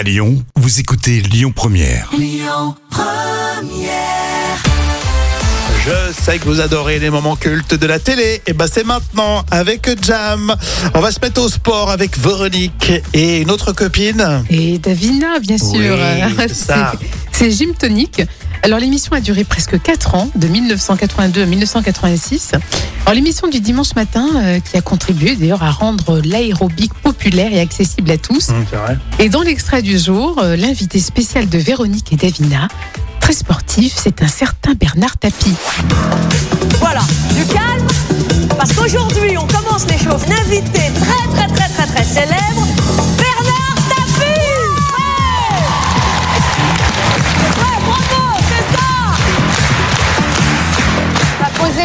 À Lyon, vous écoutez Lyon Première. Je sais que vous adorez les moments cultes de la télé. Et ben c'est maintenant avec Jam. On va se mettre au sport avec Véronique et une autre copine. Et Davina, bien sûr. Oui, c'est ça. C'est Gym Tonic. Alors l'émission a duré presque 4 ans, de 1982 à 1986. Alors l'émission du dimanche matin euh, qui a contribué d'ailleurs à rendre l'aérobic populaire et accessible à tous. vrai. Et dans l'extrait du jour, euh, l'invité spécial de Véronique et Davina, très sportif, c'est un certain Bernard Tapie.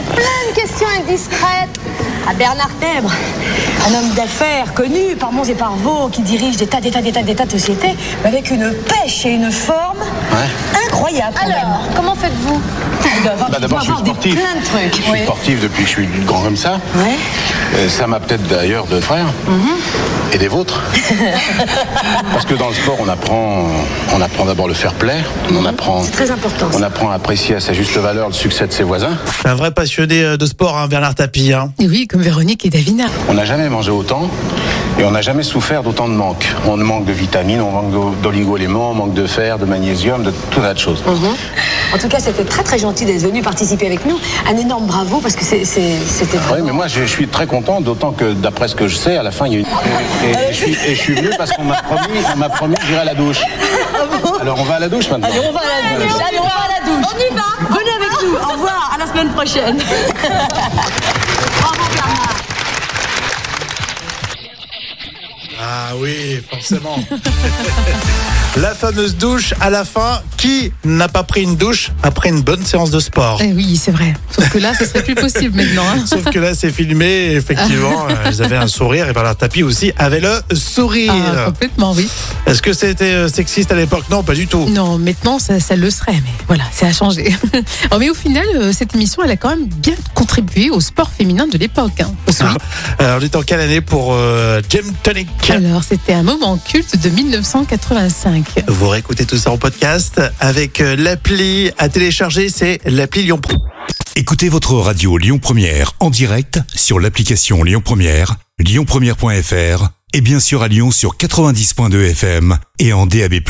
Plein de questions indiscrètes à Bernard Tèbre. Un homme d'affaires connu par Mons et par Vaux, qui dirige des tas, des tas, des tas, des tas de sociétés, mais avec une pêche et une forme même. Alors, comment faites-vous? Bah, d'abord, je suis avoir des- sportif. plein de trucs. Je suis Oui. sportif depuis que je suis grand comme ça. Ouais. Euh, ça m'a peut-être d'ailleurs de frères et des vôtres. Parce que dans le sport, on apprend, on apprend d'abord le fair play. On apprend, C'est très important. on apprend à apprécier à sa juste valeur le succès de ses voisins. C'est un vrai passionné euh, de sport, hein, Bernard Tapie. Hein. Et oui, comme Véronique et Davina. On n'a jamais mangé autant et on n'a jamais souffert d'autant de manque. On manque de vitamines, on manque d'o- d'oligo-éléments, on manque de fer, de magnésium, de tout un tas de choses. En tout cas, c'était très, très gentil d'être venu participer avec nous. Un énorme bravo, parce que c'est- c'est- c'était Oui, vraiment... mais moi je, je suis très content, d'autant que d'après ce que je sais, à la fin il y a eu. Et, et- et je, suis, et je suis venu parce qu'on m'a promis, on m'a promis que j'irai à la douche. Alors on va à la douche maintenant. Allez, on va à la douche. Allez, on va à la douche. On y va. Venez avec nous. Au revoir. À la semaine prochaine. Ah oui, forcément. la fameuse douche à la fin. Qui n'a pas pris une douche après une bonne séance de sport Eh oui, c'est vrai. Sauf que là, ce serait plus possible maintenant. hein. Sauf que là, c'est filmé. Effectivement, euh, ils avaient un sourire et Bernard Tapie aussi avait le sourire. Ah, complètement, oui. Est-ce que c'était euh, sexiste à l'époque? Non, pas du tout. Non, maintenant, ça, ça le serait, mais voilà, ça a changé. Alors, mais au final, euh, cette émission, elle a quand même bien contribué au sport féminin de l'époque. hein. Souvenir. Alors, on est en quelle année pour euh, Gym Tonic? Alors, c'était un moment culte de 1985. Vous réécoutez tout ça en podcast avec euh, l'appli à télécharger, c'est l'appli Lyon Pro. Écoutez votre radio Lyon Première en direct sur l'application Lyon Première, lyonpremière.fr et bien sûr à Lyon sur 90.2 FM et en DAB+.